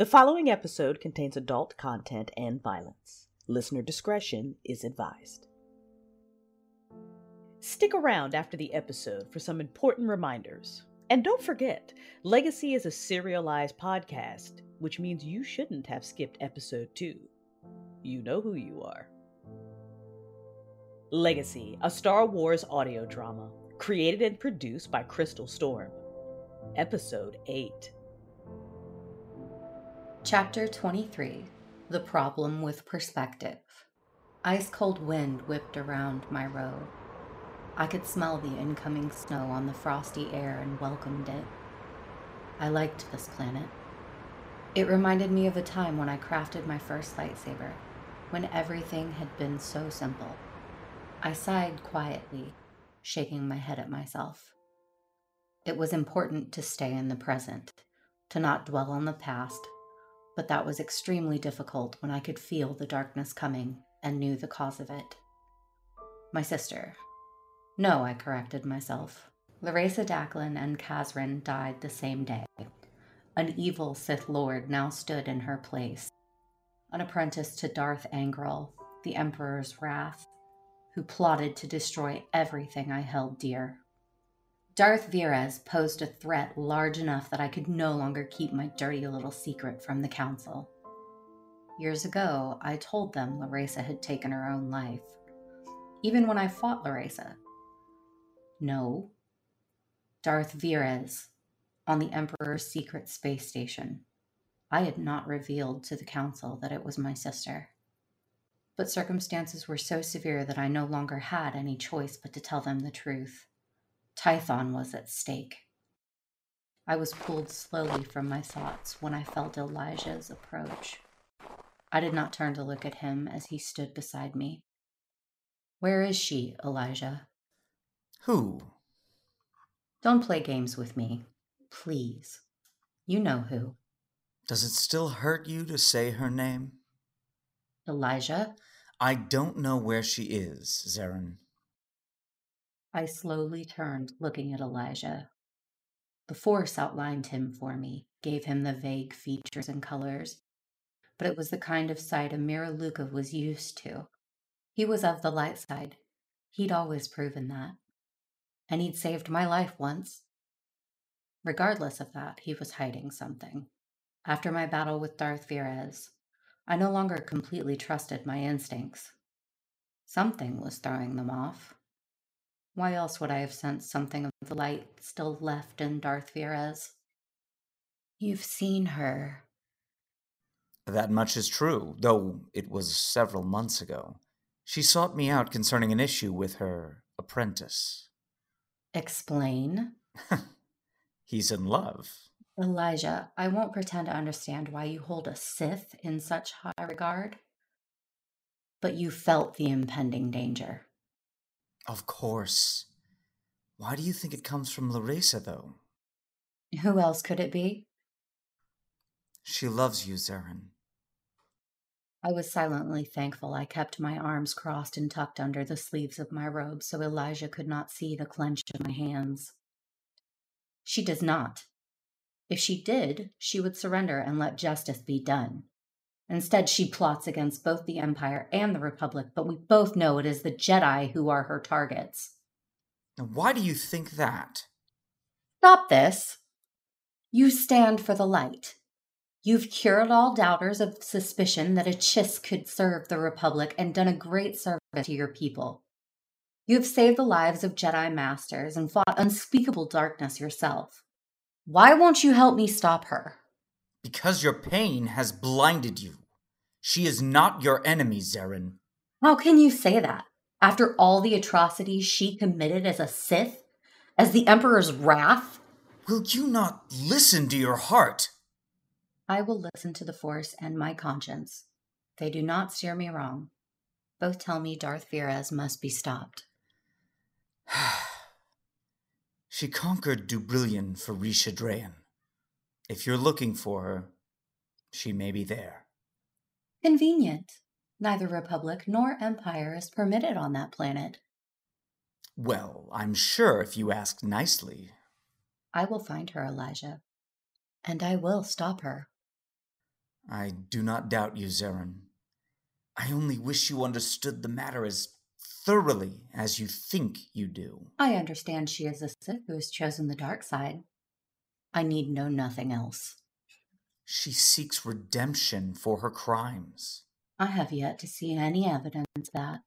The following episode contains adult content and violence. Listener discretion is advised. Stick around after the episode for some important reminders. And don't forget, Legacy is a serialized podcast, which means you shouldn't have skipped episode 2. You know who you are. Legacy, a Star Wars audio drama, created and produced by Crystal Storm. Episode 8. Chapter 23 The Problem with Perspective. Ice cold wind whipped around my road. I could smell the incoming snow on the frosty air and welcomed it. I liked this planet. It reminded me of a time when I crafted my first lightsaber, when everything had been so simple. I sighed quietly, shaking my head at myself. It was important to stay in the present, to not dwell on the past but that was extremely difficult when I could feel the darkness coming and knew the cause of it. My sister. No, I corrected myself. Laresa Daklan and Kazran died the same day. An evil Sith Lord now stood in her place. An apprentice to Darth Angral, the Emperor's wrath, who plotted to destroy everything I held dear. Darth Virez posed a threat large enough that I could no longer keep my dirty little secret from the Council. Years ago, I told them Laresa had taken her own life, even when I fought Laresa. No. Darth Virez, on the Emperor's secret space station. I had not revealed to the Council that it was my sister. But circumstances were so severe that I no longer had any choice but to tell them the truth. Tython was at stake. I was pulled slowly from my thoughts when I felt Elijah's approach. I did not turn to look at him as he stood beside me. Where is she, Elijah? Who? Don't play games with me, please. You know who. Does it still hurt you to say her name? Elijah? I don't know where she is, Xerrin. I slowly turned, looking at Elijah. The Force outlined him for me, gave him the vague features and colors, but it was the kind of sight a Miraluka was used to. He was of the light side. He'd always proven that. And he'd saved my life once. Regardless of that, he was hiding something. After my battle with Darth Virez, I no longer completely trusted my instincts. Something was throwing them off. Why else would I have sensed something of the light still left in Darth Virez? You've seen her. That much is true, though it was several months ago. She sought me out concerning an issue with her apprentice. Explain. He's in love. Elijah, I won't pretend to understand why you hold a Sith in such high regard, but you felt the impending danger. Of course. Why do you think it comes from Laresa, though? Who else could it be? She loves you, Xerrin. I was silently thankful I kept my arms crossed and tucked under the sleeves of my robe so Elijah could not see the clench of my hands. She does not. If she did, she would surrender and let justice be done. Instead, she plots against both the Empire and the Republic, but we both know it is the Jedi who are her targets. why do you think that? Stop this. You stand for the light. You've cured all doubters of suspicion that a Chiss could serve the Republic and done a great service to your people. You have saved the lives of Jedi Masters and fought unspeakable darkness yourself. Why won't you help me stop her? Because your pain has blinded you. She is not your enemy, Xerrin. How can you say that? After all the atrocities she committed as a Sith? As the Emperor's wrath? Will you not listen to your heart? I will listen to the Force and my conscience. They do not steer me wrong. Both tell me Darth Virez must be stopped. she conquered Dubrillion for Risha Drayen. If you're looking for her, she may be there. Convenient. Neither Republic nor Empire is permitted on that planet. Well, I'm sure if you ask nicely. I will find her, Elijah. And I will stop her. I do not doubt you, Xerrin. I only wish you understood the matter as thoroughly as you think you do. I understand she is a Sith who has chosen the dark side. I need know nothing else. She seeks redemption for her crimes. I have yet to see any evidence of that.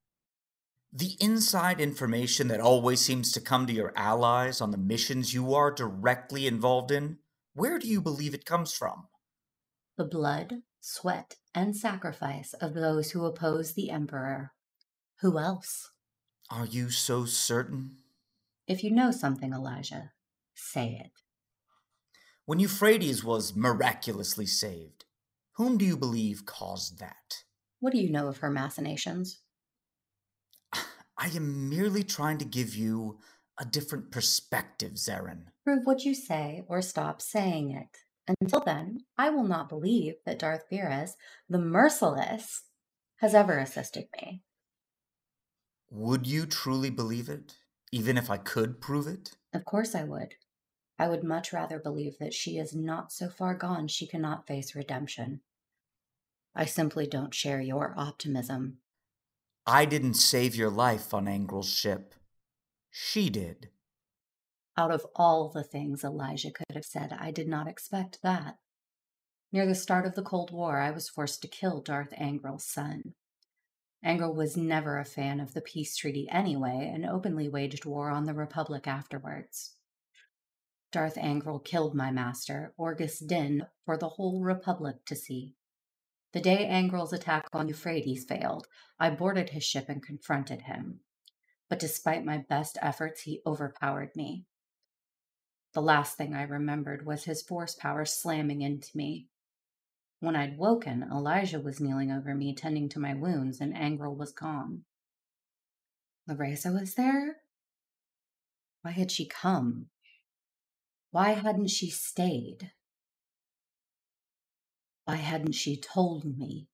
The inside information that always seems to come to your allies on the missions you are directly involved in, where do you believe it comes from? The blood, sweat, and sacrifice of those who oppose the Emperor. Who else? Are you so certain? If you know something, Elijah, say it. When Uphrades was miraculously saved, whom do you believe caused that? What do you know of her machinations? I am merely trying to give you a different perspective, Xerrin. Prove what you say or stop saying it. Until then, I will not believe that Darth Virez, the merciless, has ever assisted me. Would you truly believe it, even if I could prove it? Of course I would. I would much rather believe that she is not so far gone she cannot face redemption. I simply don't share your optimism. I didn't save your life on Angral's ship. She did. Out of all the things Elijah could have said, I did not expect that. Near the start of the Cold War, I was forced to kill Darth Angral's son. Angrel was never a fan of the peace treaty anyway and openly waged war on the Republic afterwards. Darth Angral killed my master, Orgus Din, for the whole Republic to see. The day Angral's attack on Uphrades failed, I boarded his ship and confronted him. But despite my best efforts, he overpowered me. The last thing I remembered was his force power slamming into me. When I'd woken, Elijah was kneeling over me, tending to my wounds, and Angrel was gone. Laresa was there? Why had she come? Why hadn't she stayed? Why hadn't she told me?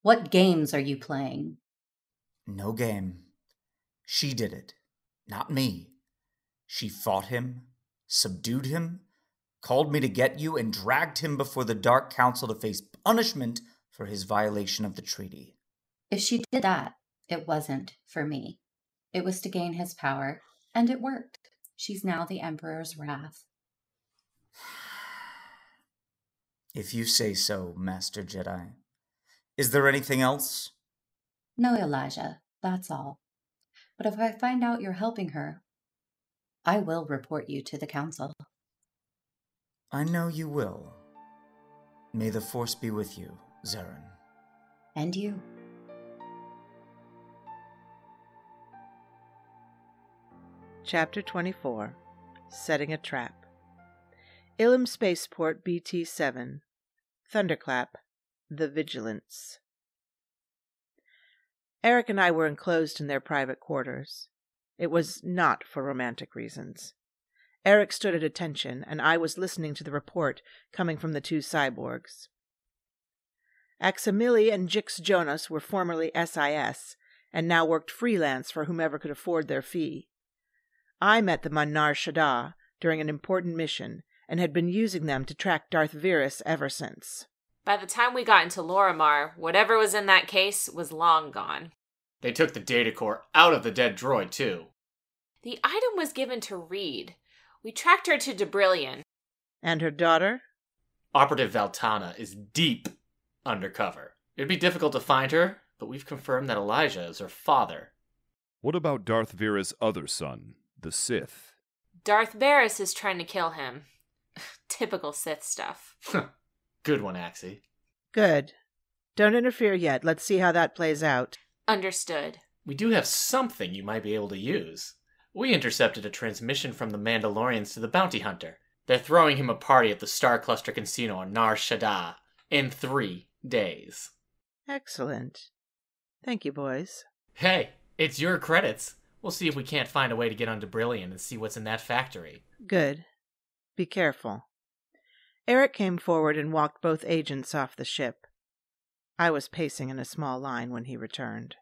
What games are you playing? No game. She did it, not me. She fought him, subdued him, called me to get you, and dragged him before the Dark Council to face punishment for his violation of the treaty. If she did that, it wasn't for me. It was to gain his power, and it worked. She's now the Emperor's wrath. If you say so, Master Jedi. Is there anything else? No, Elijah, that's all. But if I find out you're helping her, I will report you to the Council. I know you will. May the Force be with you, Xerrin. And you. Chapter 24 Setting a Trap. Ilum Spaceport BT 7. Thunderclap. The Vigilance. Eric and I were enclosed in their private quarters. It was not for romantic reasons. Eric stood at attention, and I was listening to the report coming from the two cyborgs. Aximili and Jix Jonas were formerly SIS, and now worked freelance for whomever could afford their fee. I met them on Nar Shaddaa during an important mission, and had been using them to track Darth Virez ever since. By the time we got into Lorimar, whatever was in that case was long gone. They took the data core out of the dead droid, too. The item was given to Reed. We tracked her to Dubrillion. And her daughter? Operative Valtana is deep undercover. It'd be difficult to find her, but we've confirmed that Elijah is her father. What about Darth Vera's other son, the Sith? Darth Baras is trying to kill him. Typical Sith stuff. Good one, Axie. Good. Don't interfere yet. Let's see how that plays out. Understood. We do have something you might be able to use. We intercepted a transmission from the Mandalorians to the bounty hunter. They're throwing him a party at the Star Cluster Casino on Nar Shaddaa in three days. Excellent. Thank you, boys. Hey, it's your credits. We'll see if we can't find a way to get onto Brilliant and see what's in that factory. Good. Be careful. Eric came forward and walked both agents off the ship. I was pacing in a small line when he returned.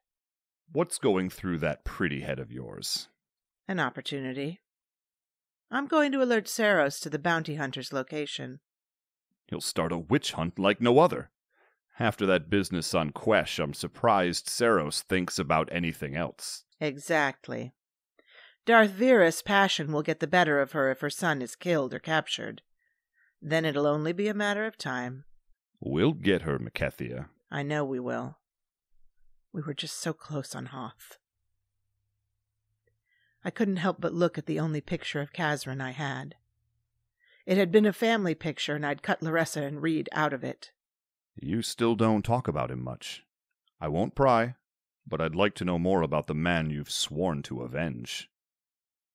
What's going through that pretty head of yours? An opportunity. I'm going to alert Seros to the bounty hunter's location. He'll start a witch hunt like no other. After that business on Quesh, I'm surprised Seros thinks about anything else. Exactly. Darth Virez' passion will get the better of her if her son is killed or captured. Then it'll only be a matter of time. We'll get her, Mekethia. I know we will. We were just so close on Hoth. I couldn't help but look at the only picture of Kazran I had. It had been a family picture, and I'd cut Laresa and Reed out of it. You still don't talk about him much. I won't pry, but I'd like to know more about the man you've sworn to avenge.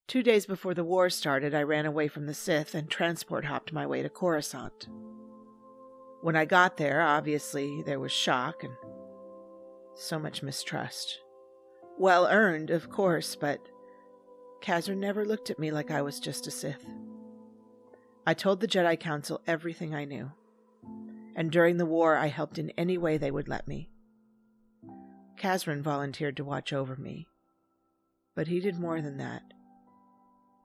Two days before the war started, I ran away from the Sith and transport hopped my way to Coruscant. When I got there, obviously, there was shock and so much mistrust. Well earned, of course, but Kazran never looked at me like I was just a Sith. I told the Jedi Council everything I knew, and during the war I helped in any way they would let me. Kazran volunteered to watch over me, but he did more than that.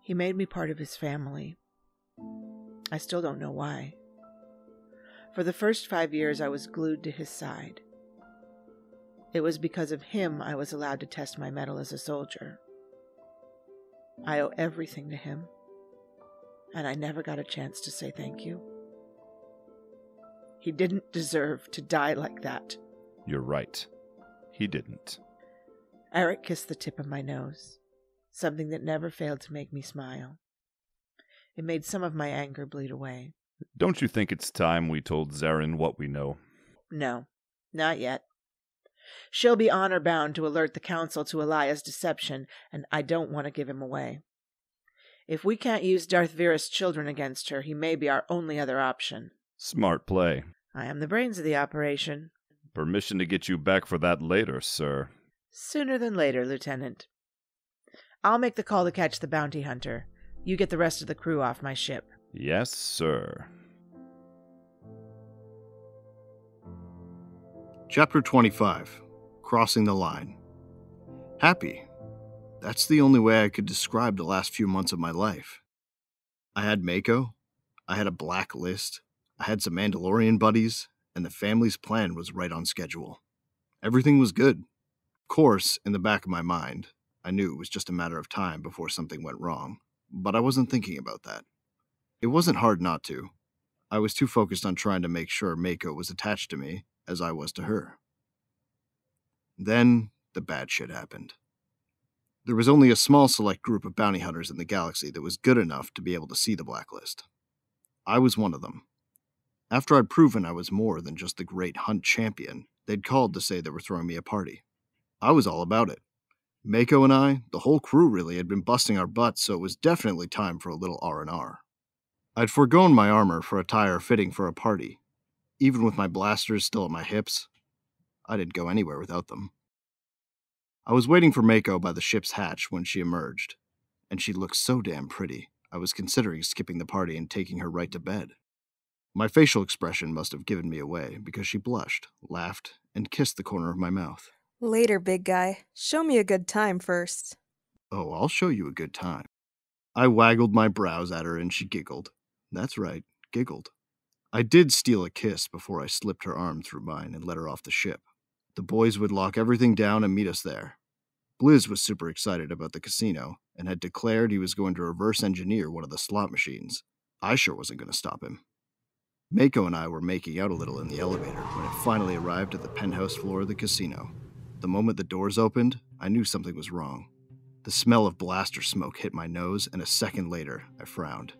He made me part of his family. I still don't know why. For the first five years, I was glued to his side. It was because of him I was allowed to test my mettle as a soldier. I owe everything to him, and I never got a chance to say thank you. He didn't deserve to die like that. You're right. He didn't. Eric kissed the tip of my nose, something that never failed to make me smile. It made some of my anger bleed away. Don't you think it's time we told Xerrin what we know? No, not yet. She'll be honor bound to alert the Council to Elijah's deception, and I don't want to give him away. If we can't use Darth Virez' children against her, he may be our only other option. Smart play. I am the brains of the operation. Permission to get you back for that later, sir. Sooner than later, Lieutenant. I'll make the call to catch the bounty hunter. You get the rest of the crew off my ship. Yes, sir. Chapter 25 Crossing the Line. Happy. That's the only way I could describe the last few months of my life. I had Mako, I had a black list, I had some Mandalorian buddies, and the family's plan was right on schedule. Everything was good. Of course, in the back of my mind, I knew it was just a matter of time before something went wrong, but I wasn't thinking about that. It wasn't hard not to. I was too focused on trying to make sure Mako was attached to me as I was to her. Then the bad shit happened. There was only a small select group of bounty hunters in the galaxy that was good enough to be able to see the blacklist. I was one of them. After I'd proven I was more than just the great hunt champion, they'd called to say they were throwing me a party. I was all about it. Mako and I, the whole crew really, had been busting our butts, so it was definitely time for a little R&R. I'd foregone my armor for attire fitting for a party. Even with my blasters still at my hips, I didn't go anywhere without them. I was waiting for Mako by the ship's hatch when she emerged, and she looked so damn pretty, I was considering skipping the party and taking her right to bed. My facial expression must have given me away because she blushed, laughed, and kissed the corner of my mouth. Later, big guy. Show me a good time first. Oh, I'll show you a good time. I waggled my brows at her and she giggled. That's right, giggled. I did steal a kiss before I slipped her arm through mine and let her off the ship. The boys would lock everything down and meet us there. Blizz was super excited about the casino and had declared he was going to reverse engineer one of the slot machines. I sure wasn't going to stop him. Mako and I were making out a little in the elevator when it finally arrived at the penthouse floor of the casino. The moment the doors opened, I knew something was wrong. The smell of blaster smoke hit my nose, and a second later, I frowned.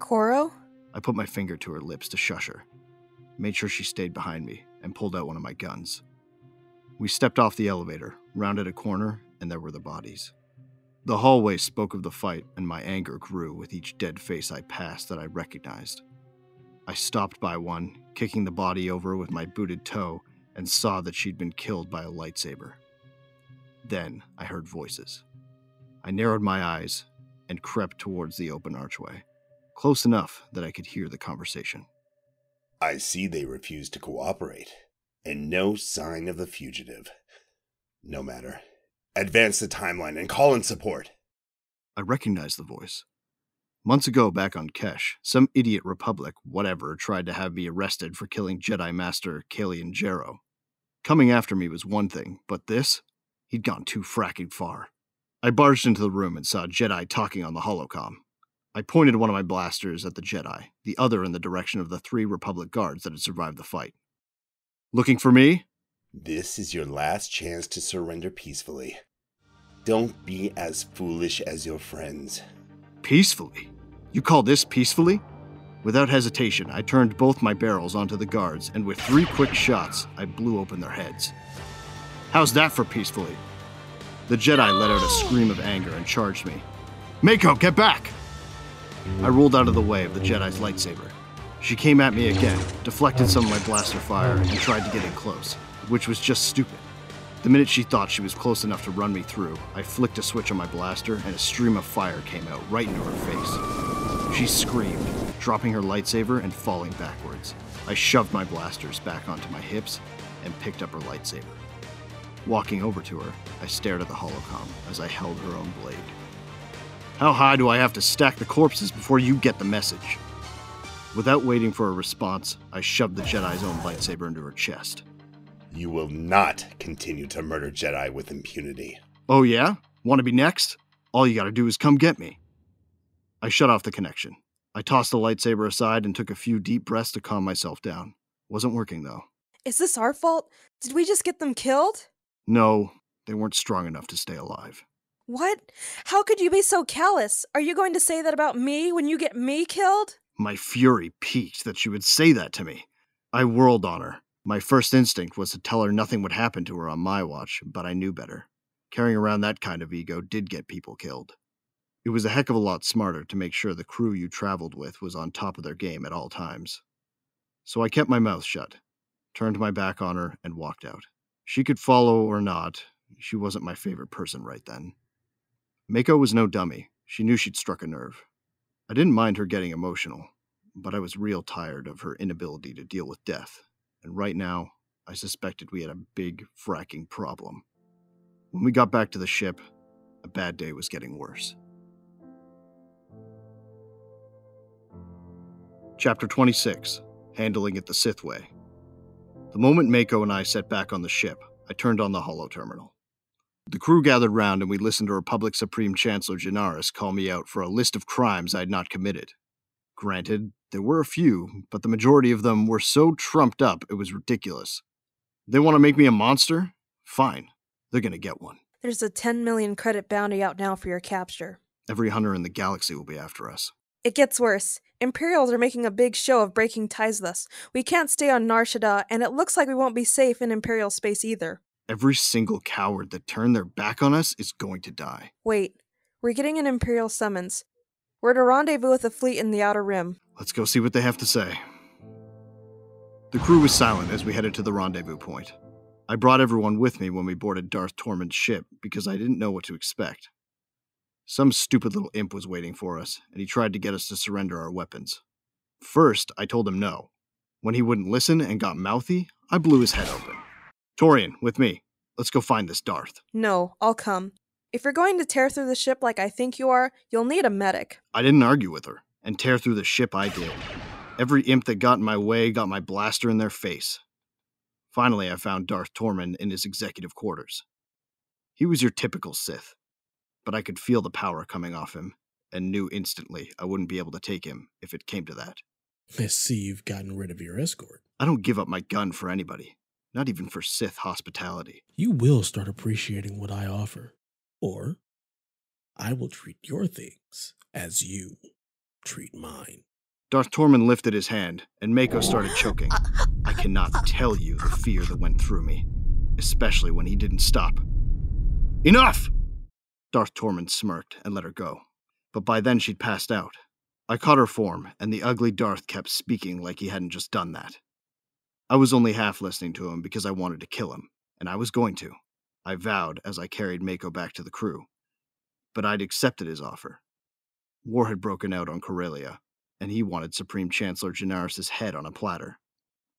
Koro? I put my finger to her lips to shush her, made sure she stayed behind me, and pulled out one of my guns. We stepped off the elevator, rounded a corner, and there were the bodies. The hallway spoke of the fight, and my anger grew with each dead face I passed that I recognized. I stopped by one, kicking the body over with my booted toe, and saw that she'd been killed by a lightsaber. Then I heard voices. I narrowed my eyes and crept towards the open archway, close enough that I could hear the conversation. I see they refuse to cooperate, and no sign of the fugitive. No matter. Advance the timeline and call in support. I recognized the voice. Months ago, back on Quesh, some idiot Republic, whatever, tried to have me arrested for killing Jedi Master Kalian Jarrow. Coming after me was one thing, but this? He'd gone too fracking far. I barged into the room and saw Jedi talking on the holocom. I pointed one of my blasters at the Jedi, the other in the direction of the three Republic guards that had survived the fight. Looking for me? This is your last chance to surrender peacefully. Don't be as foolish as your friends. Peacefully? You call this peacefully? Without hesitation, I turned both my barrels onto the guards, and with three quick shots, I blew open their heads. How's that for peacefully? The Jedi let out a scream of anger and charged me. Mako, get back! I rolled out of the way of the Jedi's lightsaber. She came at me again, deflected some of my blaster fire, and tried to get in close, which was just stupid. The minute she thought she was close enough to run me through, I flicked a switch on my blaster and a stream of fire came out right into her face. She screamed, dropping her lightsaber and falling backwards. I shoved my blasters back onto my hips and picked up her lightsaber. Walking over to her, I stared at the holocom as I held her own blade. How high do I have to stack the corpses before you get the message? Without waiting for a response, I shoved the Jedi's own lightsaber into her chest. You will not continue to murder Jedi with impunity. Oh, yeah? Want to be next? All you gotta do is come get me. I shut off the connection. I tossed the lightsaber aside and took a few deep breaths to calm myself down. Wasn't working, though. Is this our fault? Did we just get them killed? No, they weren't strong enough to stay alive. What? How could you be so callous? Are you going to say that about me when you get me killed? My fury peaked that she would say that to me. I whirled on her. My first instinct was to tell her nothing would happen to her on my watch, but I knew better. Carrying around that kind of ego did get people killed. It was a heck of a lot smarter to make sure the crew you traveled with was on top of their game at all times. So I kept my mouth shut, turned my back on her, and walked out. She could follow or not. She wasn't my favorite person right then. Mako was no dummy. She knew she'd struck a nerve. I didn't mind her getting emotional, but I was real tired of her inability to deal with death, and right now, I suspected we had a big fracking problem. When we got back to the ship, a bad day was getting worse. Chapter 26 Handling It the Sith Way. The moment Mako and I set back on the ship, I turned on the holo terminal. The crew gathered round and we listened to Republic Supreme Chancellor Janarus call me out for a list of crimes I had not committed. Granted, there were a few, but the majority of them were so trumped up it was ridiculous. They want to make me a monster? Fine. They're going to get one. There's a 10 million credit bounty out now for your capture. Every hunter in the galaxy will be after us. It gets worse. Imperials are making a big show of breaking ties with us. We can't stay on Nar Shaddaa, and it looks like we won't be safe in Imperial space either. Every single coward that turned their back on us is going to die. Wait, we're getting an Imperial summons. We're at a rendezvous with the fleet in the Outer Rim. Let's go see what they have to say. The crew was silent as we headed to the rendezvous point. I brought everyone with me when we boarded Darth Tormen's ship because I didn't know what to expect. Some stupid little imp was waiting for us, and he tried to get us to surrender our weapons. First, I told him no. When he wouldn't listen and got mouthy, I blew his head open. Torian, with me. Let's go find this Darth. No, I'll come. If you're going to tear through the ship like I think you are, you'll need a medic. I didn't argue with her, and tear through the ship I did. Every imp that got in my way got my blaster in their face. Finally, I found Darth Tormen in his executive quarters. He was your typical Sith, but I could feel the power coming off him, and knew instantly I wouldn't be able to take him if it came to that. I see you've gotten rid of your escort. I don't give up my gun for anybody, not even for Sith hospitality. You will start appreciating what I offer. Or I will treat your things as you treat mine. Darth Tormen lifted his hand, and Mako started choking. I cannot tell you the fear that went through me, especially when he didn't stop. Enough! Darth Tormen smirked and let her go, but by then she'd passed out. I caught her form, and the ugly Darth kept speaking like he hadn't just done that. I was only half listening to him because I wanted to kill him, and I was going to. I vowed as I carried Mako back to the crew. But I'd accepted his offer. War had broken out on Corellia, and he wanted Supreme Chancellor Janarus' head on a platter.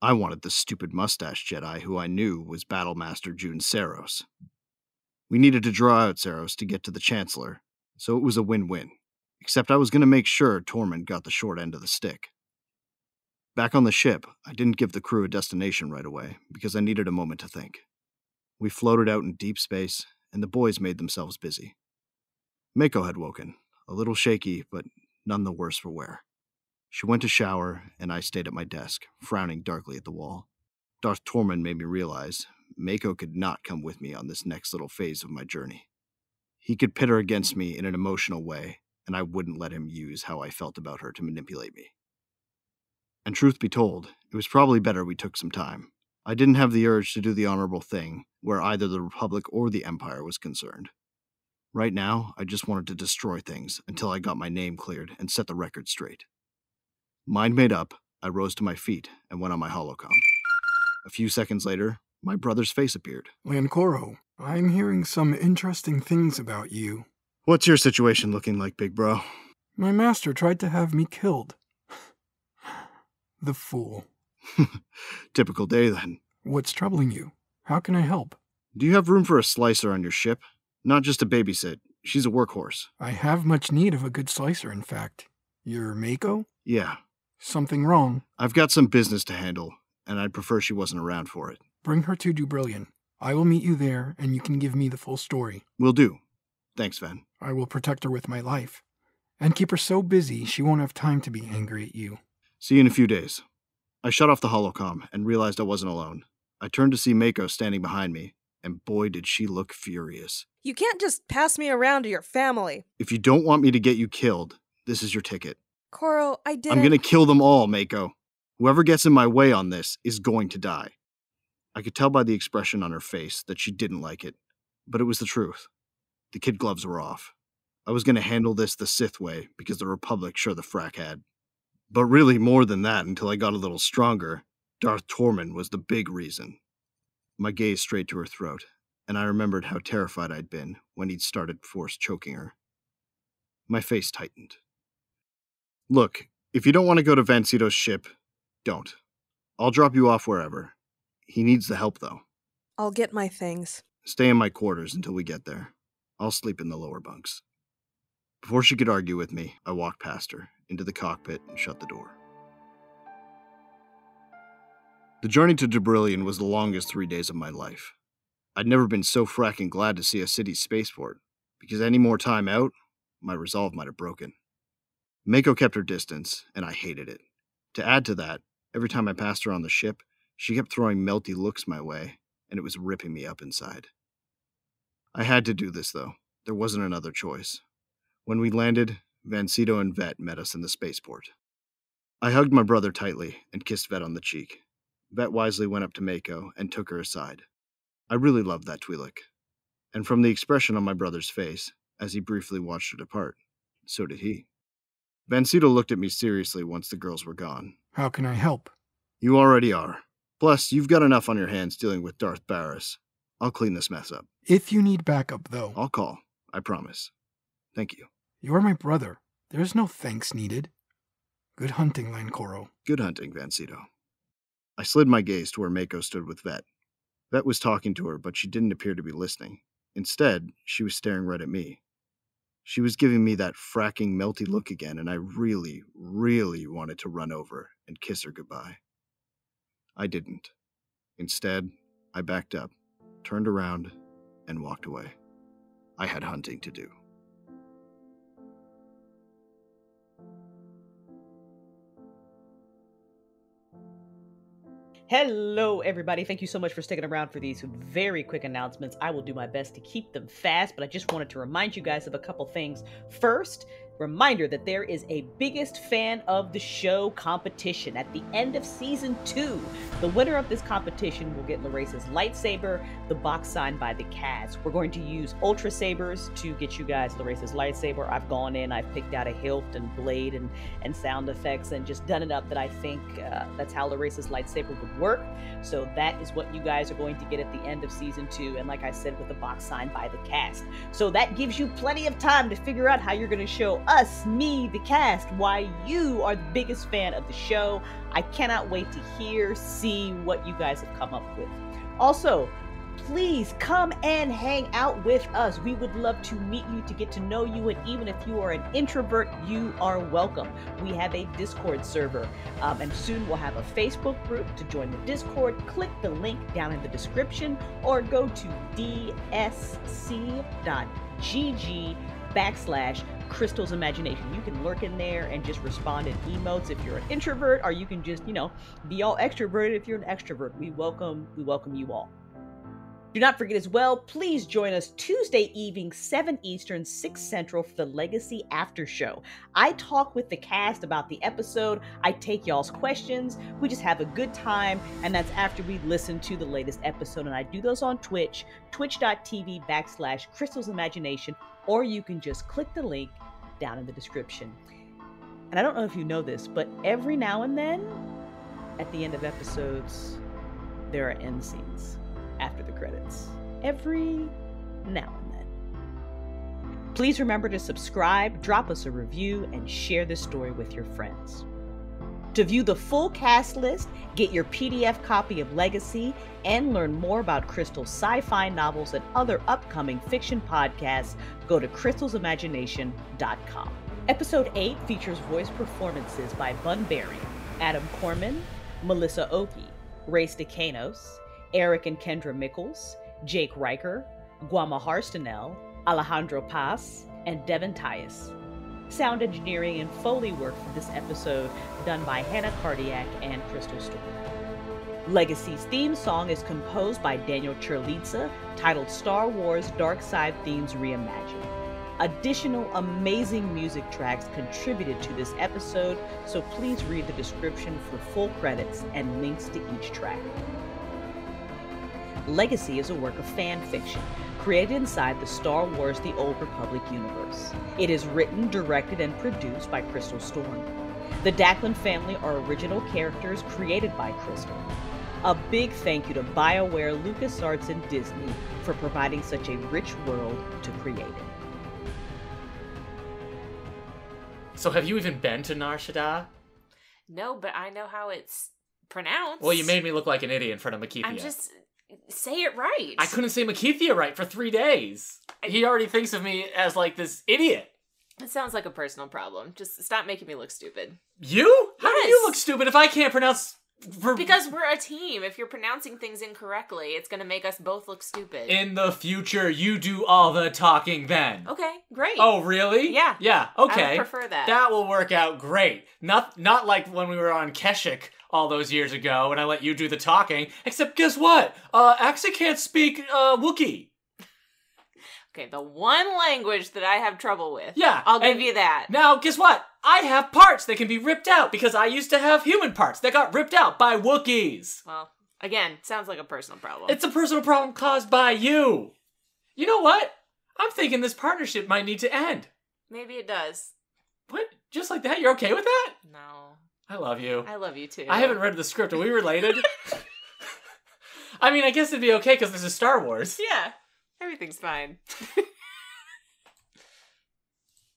I wanted the stupid mustache Jedi who I knew was Battlemaster Jun Seros. We needed to draw out Saros to get to the Chancellor, so it was a win win. except I was going to make sure Tormen got the short end of the stick. Back on the ship, I didn't give the crew a destination right away because I needed a moment to think. We floated out in deep space, and the boys made themselves busy. Mako had woken, a little shaky, but none the worse for wear. She went to shower, and I stayed at my desk, frowning darkly at the wall. Darth Tormund made me realize Mako could not come with me on this next little phase of my journey. He could pit her against me in an emotional way, and I wouldn't let him use how I felt about her to manipulate me. And truth be told, it was probably better we took some time. I didn't have the urge to do the honorable thing where either the Republic or the Empire was concerned. Right now, I just wanted to destroy things until I got my name cleared and set the record straight. Mind made up, I rose to my feet and went on my holocom. A few seconds later, my brother's face appeared. Lancoro, I'm hearing some interesting things about you. What's your situation looking like, big bro? My master tried to have me killed. the fool. Typical day then. What's troubling you? How can I help? Do you have room for a slicer on your ship? Not just a babysit. She's a workhorse. I have much need of a good slicer, in fact. You're Mako? Yeah. Something wrong? I've got some business to handle, and I'd prefer she wasn't around for it. Bring her to Dubrillion. I will meet you there, and you can give me the full story. Will do. Thanks, Ven. I will protect her with my life, and keep her so busy she won't have time to be angry at you. See you in a few days. I shut off the holocom and realized I wasn't alone. I turned to see Mako standing behind me, and boy, did she look furious. You can't just pass me around to your family. If you don't want me to get you killed, this is your ticket. Koro, I didn't. I'm gonna kill them all, Mako. Whoever gets in my way on this is going to die. I could tell by the expression on her face that she didn't like it, but it was the truth. The kid gloves were off. I was gonna handle this the Sith way because the Republic sure the frack had. But really, more than that, until I got a little stronger, Darth Tormen was the big reason. My gaze strayed to her throat, and I remembered how terrified I'd been when he'd started force choking her. My face tightened. Look, if you don't want to go to Vansito's ship, don't. I'll drop you off wherever. He needs the help, though. I'll get my things. Stay in my quarters until we get there. I'll sleep in the lower bunks. Before she could argue with me, I walked past her, into the cockpit, and shut the door. The journey to Dubrillion was the longest three days of my life. I'd never been so fracking glad to see a city spaceport, because any more time out, my resolve might have broken. Mako kept her distance, and I hated it. To add to that, every time I passed her on the ship, she kept throwing melty looks my way, and it was ripping me up inside. I had to do this, though. There wasn't another choice. When we landed, Vansito and Vet met us in the spaceport. I hugged my brother tightly and kissed Vet on the cheek. Vet wisely went up to Mako and took her aside. I really loved that Twi'lek, and from the expression on my brother's face, as he briefly watched her depart, so did he. Vancito looked at me seriously once the girls were gone. How can I help? You already are. Plus, you've got enough on your hands dealing with Darth Baras. I'll clean this mess up. If you need backup, though. I'll call. I promise. Thank you. You're my brother. There's no thanks needed. Good hunting, Lancoro. Good hunting, Vancito. I slid my gaze to where Mako stood with Vet. Vet was talking to her, but she didn't appear to be listening. Instead, she was staring right at me. She was giving me that fracking melty look again, and I really, really wanted to run over and kiss her goodbye. I didn't. Instead, I backed up, turned around, and walked away. I had hunting to do. Hello, everybody. Thank you so much for sticking around for these very quick announcements. I will do my best to keep them fast, but I just wanted to remind you guys of a couple things. First, reminder that there is a biggest fan of the show competition at the end of season two. The winner of this competition will get Laresa's lightsaber, the box signed by the cast. We're going to use Ultra Sabers to get you guys Laresa's lightsaber. I've gone in, I've picked out a hilt and blade and, and sound effects and just done it up that I think uh, that's how Laresa's lightsaber would work. So that is what you guys are going to get at the end of season two. And like I said, with the box signed by the cast. So that gives you plenty of time to figure out how you're going to show us, me, the cast, why you are the biggest fan of the show. I cannot wait to hear, see what you guys have come up with. Also, please come and hang out with us. We would love to meet you, to get to know you, and even if you are an introvert, you are welcome. We have a Discord server, um, and soon we'll have a Facebook group. To join the Discord, click the link down in the description or go to dsc.gg backslash Crystal's Imagination. You can lurk in there and just respond in emotes if you're an introvert, or you can just, you know, be all extroverted if you're an extrovert. We welcome, we welcome you all. Do not forget as well, please join us Tuesday evening, 7 Eastern, 6 Central for the Legacy After Show. I talk with the cast about the episode, I take y'all's questions, we just have a good time, and that's after we listen to the latest episode. And I do those on Twitch, twitch.tv backslash Crystal's Imagination, or you can just click the link down in the description. And I don't know if you know this, but every now and then, at the end of episodes, there are end scenes after the credits. Every now and then. Please remember to subscribe, drop us a review, and share this story with your friends. To view the full cast list, get your PDF copy of Legacy, and learn more about Crystal's sci fi novels and other upcoming fiction podcasts, go to crystalsimagination.com. Episode 8 features voice performances by Bun Berry, Adam Koreman, Melissa Okey, Race DeCanos, Eric and Kendra Mikols, Jake Reicher, Gwama Hairstonel, Alejandro Paz, and Devin Tyus. Sound engineering and Foley work for this episode done by Hannah Cardiac and Crystal Storm. Legacy's theme song is composed by Daniel Ciurlizza, titled Star Wars Dark Side Themes Reimagined. Additional amazing music tracks contributed to this episode, so please read the description for full credits and links to each track. Legacy is a work of fan fiction created inside the Star Wars The Old Republic universe. It is written, directed, and produced by Crystal Storm. The Daklan family are original characters created by Crystal. A big thank you to BioWare, LucasArts, and Disney for providing such a rich world to create it. So have you even been to Nar Shaddaa? No, but I know how it's pronounced. Well, you made me look like an idiot in front of Mekethia. I'm just say it right. I couldn't say Mekethia right for three days. He already thinks of me as like this idiot. It sounds like a personal problem. Just stop making me look stupid. You? How do you look stupid if I can't pronounce? Ver- Because we're a team. If you're pronouncing things incorrectly, it's going to make us both look stupid. in the future, you do all the talking then. okay, great. Oh, really? Yeah. Yeah. Okay. I prefer that. That will work out great. Not not like when we were on Keshik all those years ago, and I let you do the talking. Except guess what? Uh, Axa can't speak uh Wookiee. Okay, the one language that I have trouble with. Yeah, I'll give you that. Now, guess what? I have parts that can be ripped out because I used to have human parts that got ripped out by Wookiees. Well, again, sounds like a personal problem. It's a personal problem caused by you. You know what? I'm thinking this partnership might need to end. Maybe it does. What? Just like that? You're okay with that? No. I love you. I love you too. I haven't read the script. Are we related? I mean, I guess it'd be okay because this is Star Wars. Yeah, everything's fine.